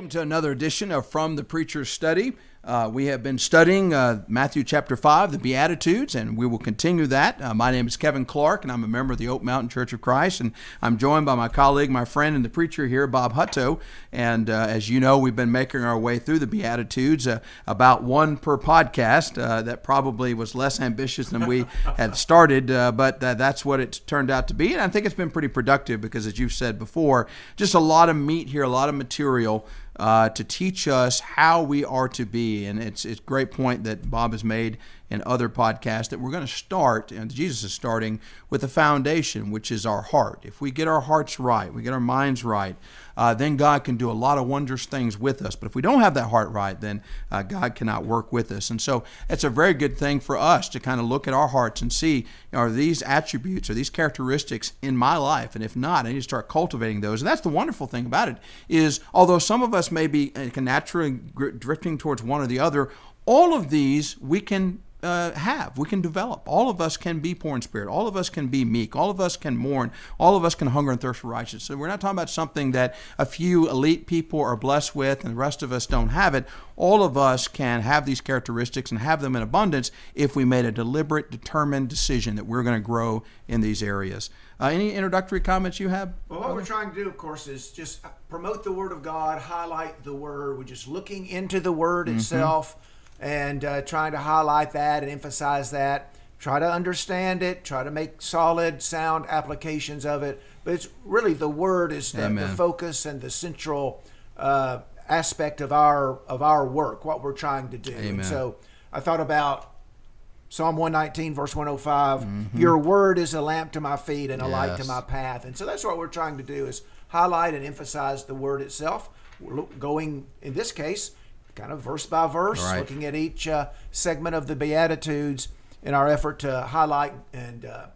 Welcome to another edition of From the Preacher's Study. Uh, we have been studying uh, Matthew chapter 5, the Beatitudes, and we will continue that. Uh, my name is Kevin Clark, and I'm a member of the Oak Mountain Church of Christ, and I'm joined by my colleague, my friend, and the preacher here, Bob Hutto. And uh, as you know, we've been making our way through the Beatitudes, uh, about one per podcast. Uh, that probably was less ambitious than we had started, but that's what it turned out to be. And I think it's been pretty productive because, as you've said before, just a lot of meat here, a lot of material uh, to teach us how we are to be. And it's, it's a great point that Bob has made in other podcasts that we're going to start, and Jesus is starting with the foundation, which is our heart. If we get our hearts right, we get our minds right, uh, then God can do a lot of wondrous things with us. But if we don't have that heart right, then uh, God cannot work with us. And so it's a very good thing for us to kind of look at our hearts and see are these attributes, are these characteristics in my life? And if not, I need to start cultivating those. And that's the wonderful thing about it is although some of us may be uh, naturally drifting towards one or the other, all of these we can uh, have. We can develop. All of us can be poor in spirit. All of us can be meek. All of us can mourn. All of us can hunger and thirst for righteousness. So we're not talking about something that a few elite people are blessed with and the rest of us don't have it. All of us can have these characteristics and have them in abundance if we made a deliberate, determined decision that we're going to grow in these areas. Uh, any introductory comments you have? Well, what we're trying to do, of course, is just promote the Word of God, highlight the Word. We're just looking into the Word mm-hmm. itself and uh, trying to highlight that and emphasize that. Try to understand it. Try to make solid, sound applications of it. But it's really the word is the, the focus and the central uh, aspect of our of our work, what we're trying to do. Amen. And so I thought about Psalm 119, verse 105. Mm-hmm. Your word is a lamp to my feet and a yes. light to my path. And so that's what we're trying to do is highlight and emphasize the word itself. We're going in this case kind of verse by verse, right. looking at each uh, segment of the Beatitudes in our effort to highlight and uh,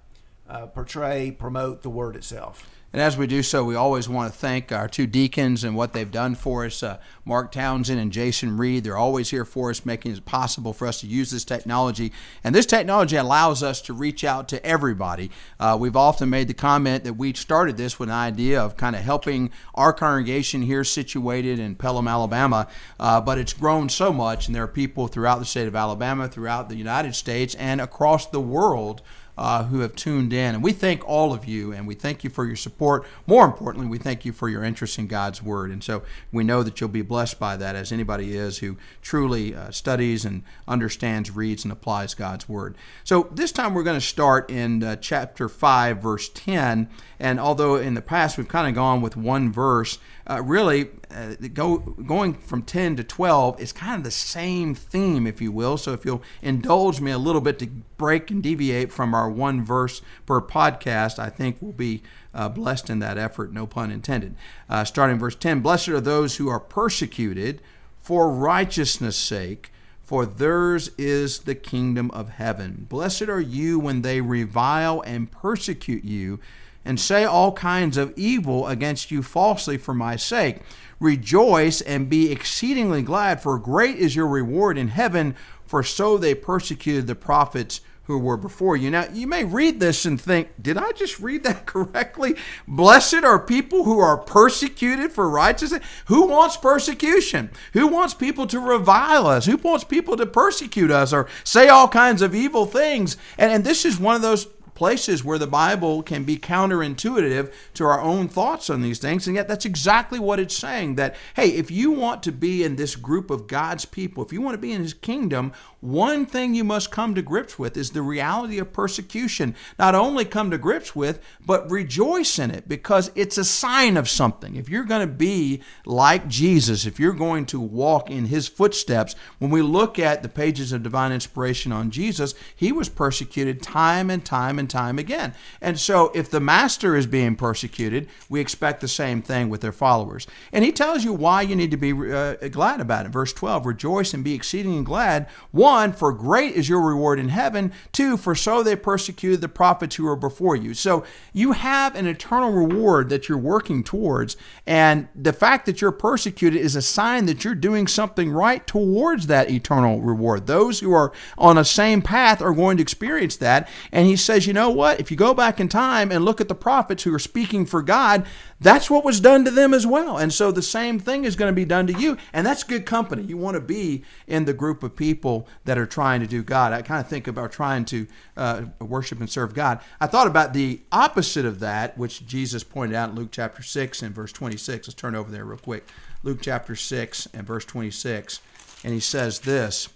uh, portray, promote the word itself. And as we do so, we always want to thank our two deacons and what they've done for us uh, Mark Townsend and Jason Reed. They're always here for us, making it possible for us to use this technology. And this technology allows us to reach out to everybody. Uh, we've often made the comment that we started this with an idea of kind of helping our congregation here situated in Pelham, Alabama, uh, but it's grown so much, and there are people throughout the state of Alabama, throughout the United States, and across the world uh, who have tuned in. And we thank all of you, and we thank you for your support. More importantly, we thank you for your interest in God's Word. And so we know that you'll be blessed by that, as anybody is who truly uh, studies and understands, reads, and applies God's Word. So this time we're going to start in uh, chapter 5, verse 10. And although in the past we've kind of gone with one verse, uh, really uh, go, going from 10 to 12 is kind of the same theme, if you will. So if you'll indulge me a little bit to break and deviate from our one verse per podcast, I think we'll be uh, blessed in that effort, no pun intended. Uh, starting verse 10 Blessed are those who are persecuted for righteousness' sake for theirs is the kingdom of heaven. Blessed are you when they revile and persecute you and say all kinds of evil against you falsely for my sake. Rejoice and be exceedingly glad, for great is your reward in heaven, for so they persecuted the prophets who were before you. Now, you may read this and think, did I just read that correctly? Blessed are people who are persecuted for righteousness. Who wants persecution? Who wants people to revile us? Who wants people to persecute us or say all kinds of evil things? And, and this is one of those places where the Bible can be counterintuitive to our own thoughts on these things. And yet, that's exactly what it's saying that, hey, if you want to be in this group of God's people, if you want to be in His kingdom, one thing you must come to grips with is the reality of persecution. Not only come to grips with, but rejoice in it because it's a sign of something. If you're going to be like Jesus, if you're going to walk in His footsteps, when we look at the pages of divine inspiration on Jesus, He was persecuted time and time and time again. And so, if the master is being persecuted, we expect the same thing with their followers. And he tells you why you need to be uh, glad about it. Verse 12 Rejoice and be exceeding glad. One, for great is your reward in heaven. Two, for so they persecuted the prophets who were before you. So, you have an eternal reward that you're working towards. And the fact that you're persecuted is a sign that you're doing something right towards that eternal reward. Those who are on the same path are going to experience that. And he says, you know what? If you go back in time and look at the prophets who are speaking for God, that's what was done to them as well. And so the same thing is going to be done to you. And that's good company. You want to be in the group of people that are trying to do God. I kind of think about trying to uh, worship and serve God. I thought about the opposite of that, which Jesus pointed out in Luke chapter 6 and verse 26. Let's turn over there real quick. Luke chapter 6 and verse 26. And he says this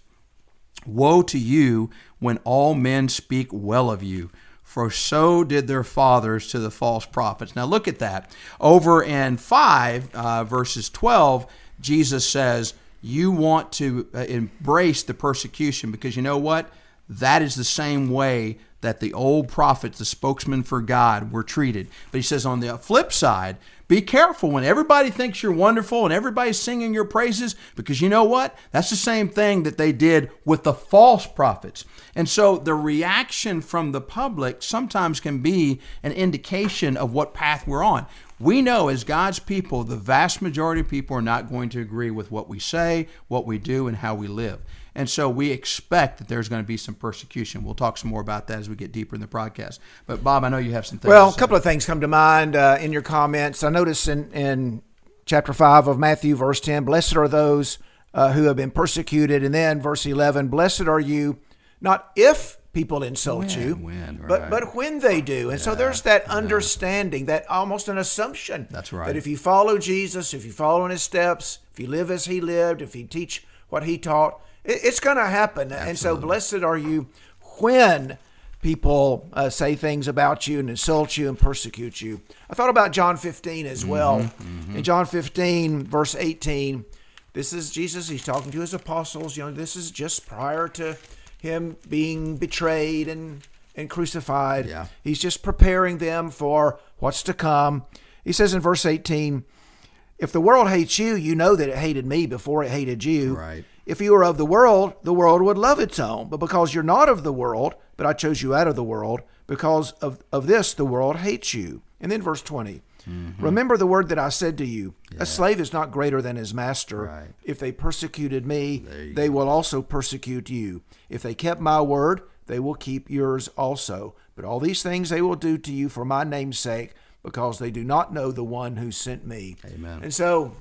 Woe to you when all men speak well of you for so did their fathers to the false prophets. Now look at that. Over in 5, uh, verses 12, Jesus says, You want to uh, embrace the persecution because you know what? That is the same way that the old prophets, the spokesmen for God, were treated. But he says on the flip side, be careful when everybody thinks you're wonderful and everybody's singing your praises because you know what? That's the same thing that they did with the false prophets. And so the reaction from the public sometimes can be an indication of what path we're on. We know as God's people, the vast majority of people are not going to agree with what we say, what we do, and how we live. And so we expect that there's going to be some persecution. We'll talk some more about that as we get deeper in the broadcast. But Bob, I know you have some things. Well, a couple of things come to mind uh, in your comments. I notice in, in chapter 5 of Matthew, verse 10, blessed are those uh, who have been persecuted. And then verse 11, blessed are you, not if people insult When, you, when, but right. but when they do. And so there's that understanding, that almost an assumption. That's right. That if you follow Jesus, if you follow in his steps, if you live as he lived, if you teach what he taught, it's going to happen. And so blessed are you when people uh, say things about you and insult you and persecute you. I thought about John 15 as well. In John 15, verse 18, this is Jesus. He's talking to his apostles. You know, this is just prior to him being betrayed and and crucified. Yeah. He's just preparing them for what's to come. He says in verse 18, if the world hates you, you know that it hated me before it hated you. Right. If you were of the world, the world would love its own. But because you're not of the world, but I chose you out of the world, because of, of this, the world hates you. And then verse 20. Mm-hmm. Remember the word that I said to you A slave is not greater than his master. Right. If they persecuted me, they will also persecute you. If they kept my word, they will keep yours also. But all these things they will do to you for my name's sake, because they do not know the one who sent me. Amen. And so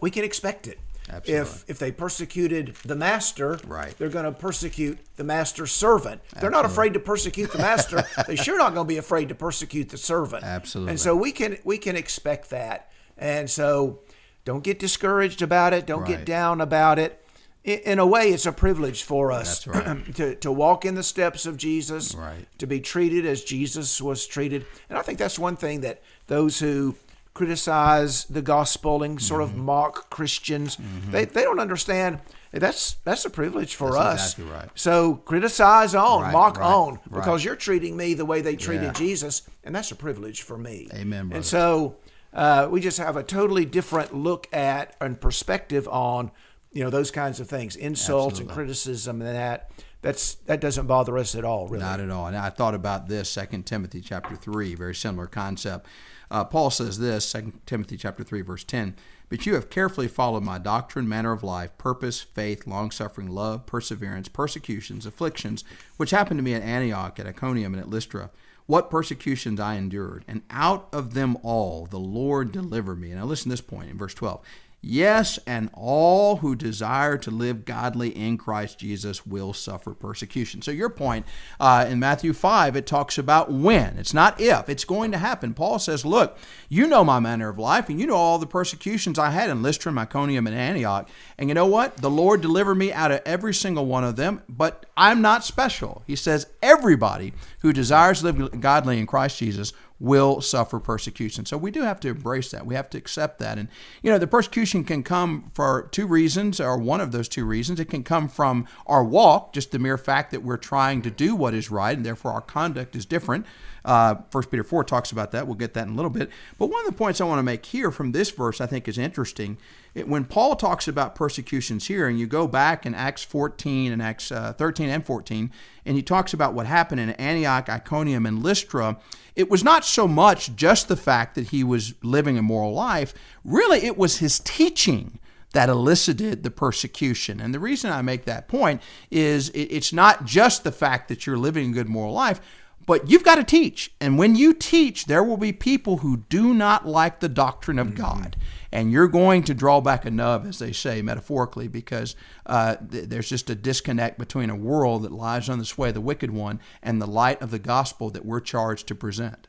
we can expect it. Absolutely. If if they persecuted the master, Right. they're going to persecute the master's servant. They're not afraid to persecute the master. they're sure not going to be afraid to persecute the servant. Absolutely. And so we can we can expect that. And so don't get discouraged about it. Don't Right. get down about it. In, a way, it's a privilege for us right. to, to walk in the steps of Jesus, Right. to be treated as Jesus was treated. And I think that's one thing that those who criticize the gospel and sort Mm-hmm. of mock Christians, they, they don't understand that's that's a privilege for That's us. exactly right. So criticize on, Right, mock right, on, because you're treating me the way they treated Yeah. Jesus, and that's a privilege for me. Amen, brother. And so uh, we just have a totally different look at and perspective on you know those kinds of things, insults and criticism and that. That's that doesn't bother us at all, really. Not at all. And I thought about this, Second Timothy chapter 3, very similar concept. Uh, Paul says this, Second Timothy chapter 3, verse 10, But you have carefully followed my doctrine, manner of life, purpose, faith, long-suffering, love, perseverance, persecutions, afflictions, which happened to me at Antioch, at Iconium, and at Lystra. What persecutions I endured, and out of them all the Lord delivered me. And now listen to this point in verse 12. Yes, and all who desire to live godly in Christ Jesus will suffer persecution. So, your point uh, in Matthew 5, it talks about when. It's not if, it's going to happen. Paul says, Look, you know my manner of life, and you know all the persecutions I had in Lystra, Iconium, and Antioch. And you know what? The Lord delivered me out of every single one of them, but I'm not special. He says, Everybody who desires to live godly in Christ Jesus will suffer persecution. So we do have to embrace that. We have to accept that. And, you know, the persecution can come for two reasons, or one of those two reasons. It can come from our walk, just the mere fact that we're trying to do what is right, and therefore our conduct is different. Uh, 1 Peter 4 talks about that. We'll get that in a little bit. But one of the points I want to make here from this verse I think is interesting. It, when Paul talks about persecutions here, and you go back in Acts 14 and Acts uh, 13 and 14, and he talks about what happened in Antioch, Iconium, and Lystra, it was not so much just the fact that he was living a moral life. Really, it was his teaching that elicited the persecution. And the reason I make that point is it's not just the fact that you're living a good moral life, But you've got to teach. And when you teach, there will be people who do not like the doctrine of God. And you're going to draw back a nub, as they say metaphorically, because uh, th- there's just a disconnect between a world that lies on the sway of the wicked one and the light of the gospel that we're charged to present.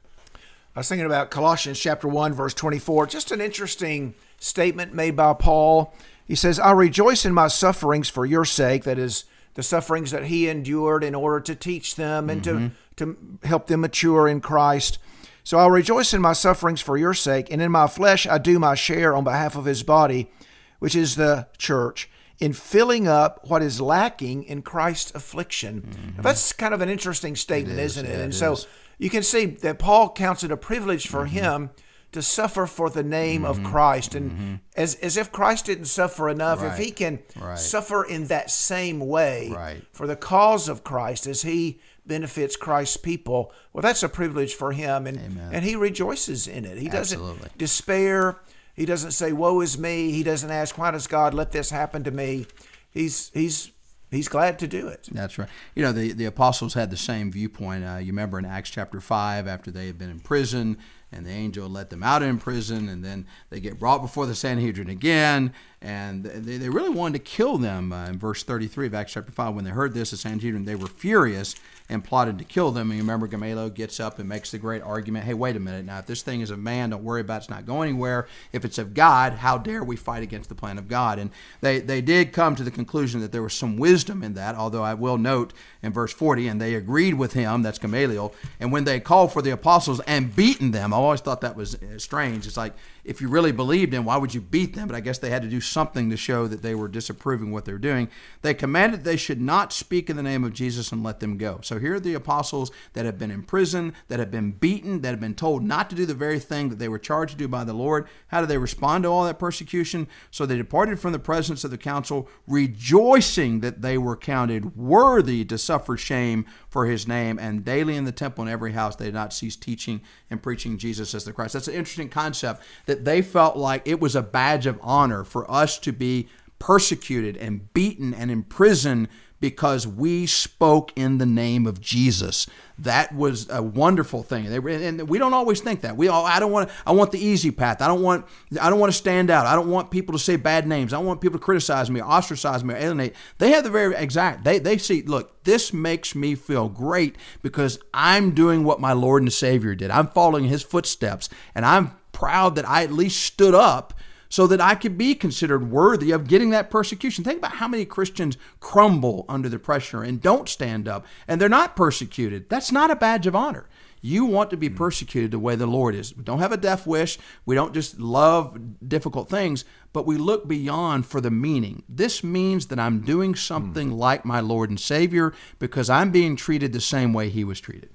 I was thinking about Colossians chapter 1, verse 24. Just an interesting statement made by Paul. He says, I rejoice in my sufferings for your sake. That is, the sufferings that he endured in order to teach them and to, to help them mature in Christ. So I'll rejoice in my sufferings for your sake, and in my flesh I do my share on behalf of his body, which is the church, in filling up what is lacking in Christ's affliction. Now, mm-hmm. that's kind of an interesting statement, is, isn't it? yeah, and it so is. you can see that Paul counts it a privilege for mm-hmm. him to suffer for the name of mm-hmm. Christ. And as, as if Christ didn't suffer enough, if he can Right. suffer in that same way Right. for the cause of Christ as he benefits Christ's people, well, that's a privilege for him. And, Amen. and he rejoices in it. He doesn't despair. He doesn't say, Woe is me. He doesn't ask, Why does God let this happen to me? He's, he's, he's glad to do it. That's right. You know, the, the apostles had the same viewpoint. Uh, you remember in Acts chapter 5, after they had been in prison, and the angel let them out in prison, and then they get brought before the Sanhedrin again, and they, they really wanted to kill them. Uh, in verse 33 of Acts chapter 5, when they heard this, the Sanhedrin, they were furious and plotted to kill them. And you remember Gamaliel gets up and makes the great argument hey, wait a minute. Now, if this thing is of man, don't worry about it. It's not going anywhere. If it's of God, how dare we fight against the plan of God? And they, they did come to the conclusion that there was some wisdom in that, although I will note in verse 40, and they agreed with him, that's Gamaliel, and when they called for the apostles and beaten them, I always thought that was uh, strange. It's like, if you really believed in, why would you beat them? But I guess they had to do something to show that they were disapproving what they were doing. They commanded they should not speak in the name of Jesus and let them go. So here are the apostles that have been in prison, that have been beaten, that have been told not to do the very thing that they were charged to do by the Lord. How do they respond to all that persecution? So they departed from the presence of the council, rejoicing that they were counted worthy to suffer shame for his name, and daily in the temple and every house they did not cease teaching and preaching Jesus as the Christ. That's an interesting concept that they felt like it was a badge of honor for us to be persecuted and beaten and imprisoned because we spoke in the name of Jesus. That was a wonderful thing. They, and we don't always think that. We all I don't want I want the easy path. I don't want I don't want to stand out. I don't want people to say bad names. I don't want people to criticize me, ostracize me, alienate. They have the very exact. They they see, look, this makes me feel great because I'm doing what my Lord and Savior did. I'm following his footsteps and I'm proud that I at least stood up so that I could be considered worthy of getting that persecution. Think about how many Christians crumble under the pressure and don't stand up, and they're not persecuted. That's not a badge of honor. You want to be mm. persecuted the way the Lord is. We don't have a death wish. We don't just love difficult things, but we look beyond for the meaning. This means that I'm doing mm. something like my Lord and Savior because I'm being treated the same way He was treated.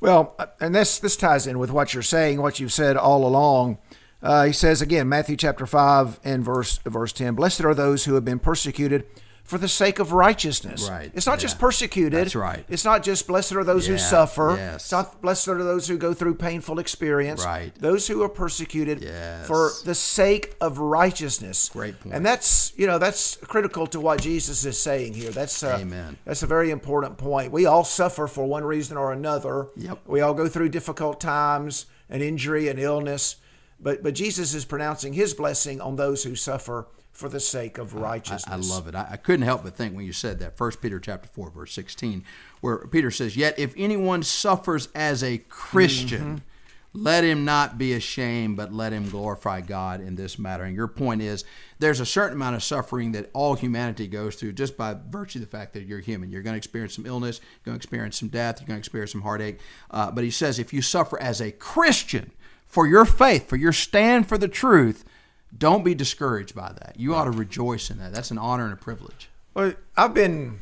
Well, uh, and this this ties in with what you're saying, what you've said all along. Uh, he says again, Matthew chapter five and verse verse ten: Blessed are those who have been persecuted for the sake of righteousness. Right, It's not yeah. just persecuted. That's right. It's not just blessed are those who suffer. yes. It's not blessed are those who go through painful experience. Right. Those who are persecuted Yes. for the sake of righteousness. Great point. And that's you know that's critical to what Jesus is saying here. That's uh, Amen. That's a very important point. We all suffer for one reason or another. Yep. We all go through difficult times, an injury, an illness, but but Jesus is pronouncing His blessing on those who suffer for the sake of I, righteousness. I love it. I, I couldn't help but think when you said that. First Peter chapter four, verse sixteen, where Peter says, "Yet if anyone suffers as a Christian, let him not be ashamed, but let him glorify God in this matter." And your point is, there's a certain amount of suffering that all humanity goes through just by virtue of the fact that you're human. You're going to experience some illness, you're going to experience some death, you're going to experience some heartache. Uh, but he says, if you suffer as a Christian for your faith, for your stand for the truth. Don't be discouraged by that. You ought to rejoice in that. That's an honor and a privilege. Well, I've been.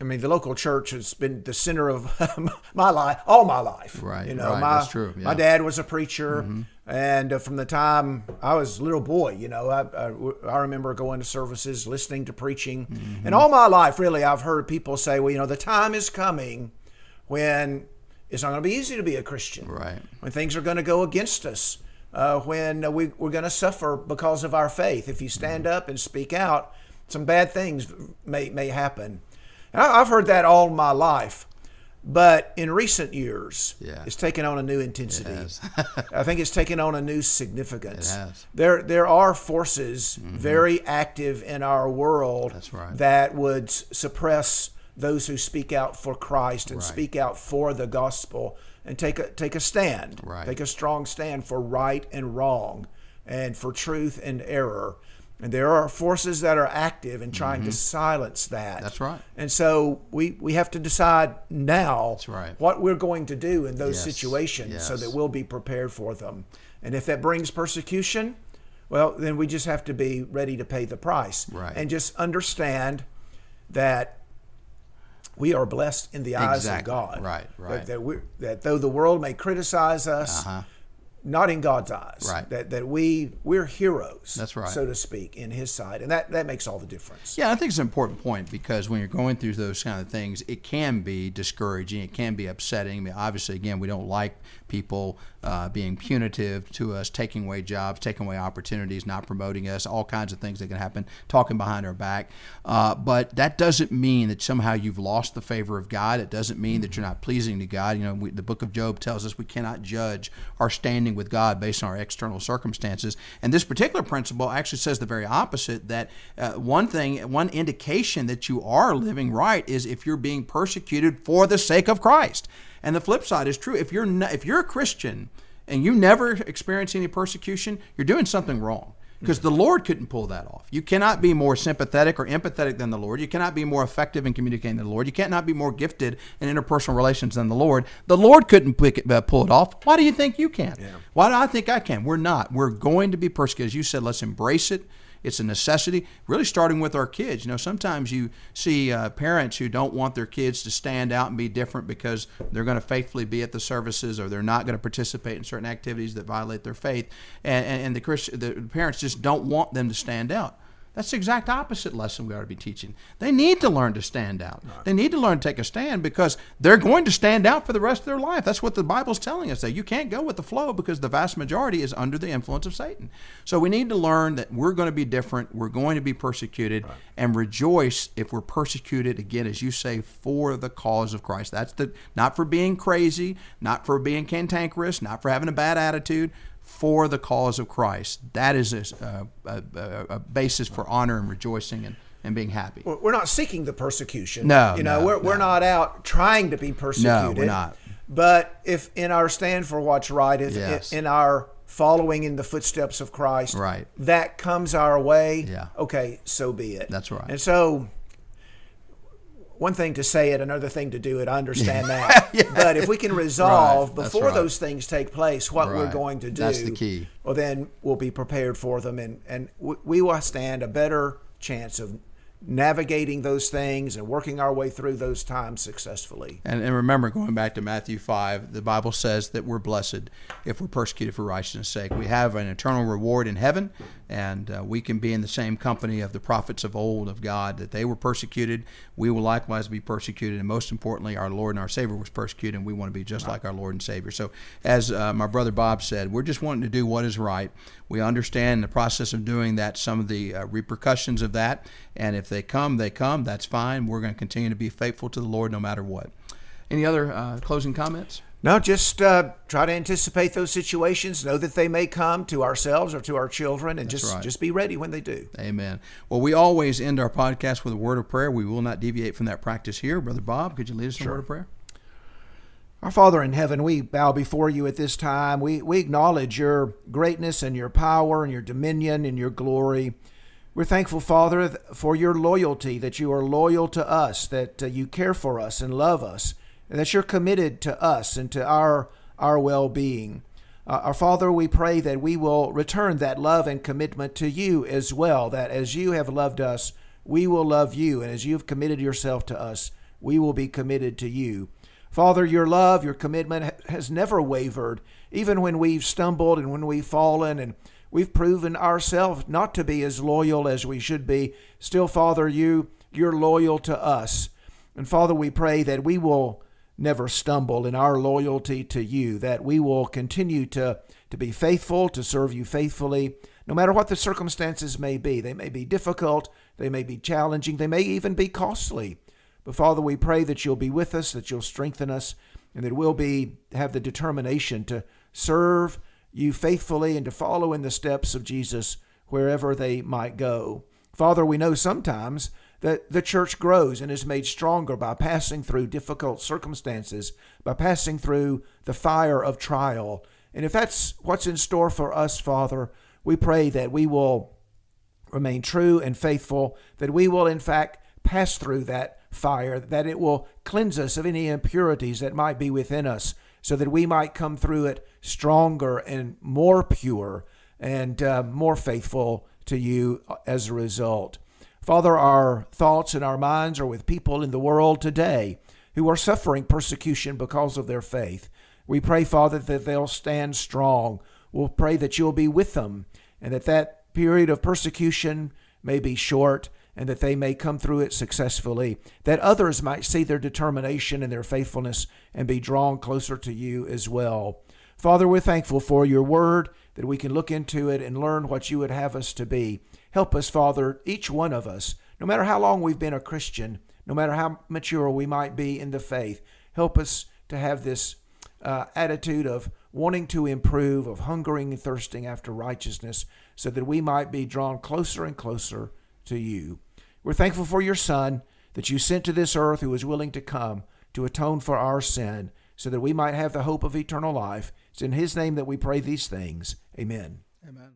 I mean, the local church has been the center of my life, all my life. Right, You know, right, my that's true, my dad was a preacher, and uh, from the time I was a little boy, you know, I, I, I remember going to services, listening to preaching, Mm-hmm. and all my life, really, I've heard people say, "Well, you know, the time is coming when it's not going to be easy to be a Christian." Right. when things are going to go against us, uh, when we, we're going to suffer because of our faith. If you stand up and speak out, some bad things may, may happen. And I, I've heard that all my life. But in recent years, Yeah. it's taken on a new intensity. I think it's taken on a new significance. Mm-hmm. There, there are forces very active in our world right. that would suppress those who speak out for Christ and Right. speak out for the gospel and take a take a stand, Right. take a strong stand for right and wrong, and for truth and error. And there are forces that are active in trying to silence that. Mm-hmm. That's right. And so we, we have to decide now That's right. what we're going to do in those Yes, situations so that we'll be prepared for them. And if that brings persecution, well, then we just have to be ready to pay the price. Right. And just understand that we are blessed in the eyes Exactly. of God. Right, right. That, that, we that though the world may criticize us, Uh-huh. Not in God's eyes. Right. That, that we, we're heroes, That's right. so to speak, in His sight. And that, that makes all the difference. Yeah, I think it's an important point because when you're going through those kind of things, it can be discouraging. It can be upsetting. I mean, obviously, again, we don't like people uh, being punitive to us, taking away jobs, taking away opportunities, not promoting us, all kinds of things that can happen, talking behind our back. Uh, but that doesn't mean that somehow you've lost the favor of God. It doesn't mean that you're not pleasing to God. You know, we, the book of Job tells us we cannot judge our standing with God based on our external circumstances. And this particular principle actually says the very opposite that uh, one thing, one indication that you are living right is if you're being persecuted for the sake of Christ. And the flip side is true. If you're not, if you're a Christian and you never experience any persecution, you're doing something wrong because the Lord couldn't pull that off. You cannot be more sympathetic or empathetic than the Lord. You cannot be more effective in communicating than the Lord. You cannot be more gifted in interpersonal relations than the Lord. The Lord couldn't pick it, uh, pull it off. Why do you think you can? Why do I think I can? We're not. We're going to be persecuted. As you said, let's embrace it. It's a necessity, really starting with our kids. You know, sometimes you see uh, parents who don't want their kids to stand out and be different because they're going to faithfully be at the services or they're not going to participate in certain activities that violate their faith. And, and, and the, Christian, the parents just don't want them to stand out. That's the exact opposite lesson we ought to be teaching. They need to learn to stand out. They need to learn to take a stand because they're going to stand out for the rest of their life. That's what the Bible's telling us that you can't go with the flow because the vast majority is under the influence of Satan. So we need to learn that we're going to be different. We're going to be persecuted and rejoice if we're persecuted again as you say for the cause of Christ. That's the not for being crazy, not for being cantankerous, not for having a bad attitude, for the cause of Christ. That is a, a, a, a basis for honor and rejoicing and, and being happy. We're not seeking the persecution. No, you know, no, we're, we're no. not out trying to be persecuted. No, we're not. But if in our stand for what's right, if Yes. in our following in the footsteps of Christ, Right. that comes our way. Yeah. Okay, so be it. That's right. And so, one thing to say it, another thing to do it. I understand that. But if we can resolve Right, before right. those things take place what we're going to do, That's the key. well, then we'll be prepared for them, and and we- we will stand a better chance of navigating those things and working our way through those times successfully. And, and remember, going back to Matthew 5, the Bible says that we're blessed if we're persecuted for righteousness' sake. We have an eternal reward in heaven, and uh, we can be in the same company of the prophets of old of God, that they were persecuted. We will likewise be persecuted. And most importantly, our Lord and our Savior was persecuted, and we want to be just like our Lord and Savior. So, as uh, my brother Bob said, we're just wanting to do what is right. We understand the process of doing that, some of the uh, repercussions of that. And if they come, they come. That's fine. We're going to continue to be faithful to the Lord no matter what. Any other uh, closing comments? No, just uh, try to anticipate those situations. Know that they may come to ourselves or to our children, and just right. just be ready when they do. Amen. Well, we always end our podcast with a word of prayer. We will not deviate from that practice here. Brother Bob, could you lead us in a word of prayer? Our Father in heaven, we bow before you at this time. We, we acknowledge your greatness and your power and your dominion and your glory. We're thankful, Father, for your loyalty, that you are loyal to us, that uh, you care for us and love us, and that you're committed to us and to our, our well being. Uh, our Father, we pray that we will return that love and commitment to you as well, that as you have loved us, we will love you, and as you've committed yourself to us, we will be committed to you. Father, your love, your commitment has never wavered, even when we've stumbled and when we've fallen and we've proven ourselves not to be as loyal as we should be. Still, Father, you you're loyal to us. And Father, we pray that we will never stumble in our loyalty to you, that we will continue to, to be faithful, to serve you faithfully, no matter what the circumstances may be. They may be difficult, they may be challenging, they may even be costly. But Father, we pray that you'll be with us, that you'll strengthen us, and that we'll be have the determination to serve you faithfully and to follow in the steps of Jesus wherever they might go. Father, we know sometimes that the church grows and is made stronger by passing through difficult circumstances, by passing through the fire of trial. And if that's what's in store for us, Father, we pray that we will remain true and faithful, that we will, in fact, pass through that fire, that it will cleanse us of any impurities that might be within us, so that we might come through it stronger and more pure and uh, more faithful to you as a result. Father, our thoughts and our minds are with people in the world today who are suffering persecution because of their faith. We pray, Father, that they'll stand strong. We'll pray that you'll be with them and that that period of persecution may be short and that they may come through it successfully, that others might see their determination and their faithfulness and be drawn closer to you as well. Father, we're thankful for your word, that we can look into it and learn what you would have us to be. Help us, Father, each one of us, no matter how long we've been a Christian, no matter how mature we might be in the faith, help us to have this uh, attitude of wanting to improve, of hungering and thirsting after righteousness, so that we might be drawn closer and closer to you. We're thankful for your Son that you sent to this earth who was willing to come to atone for our sin so that we might have the hope of eternal life. It's in his name that we pray these things. Amen. Amen.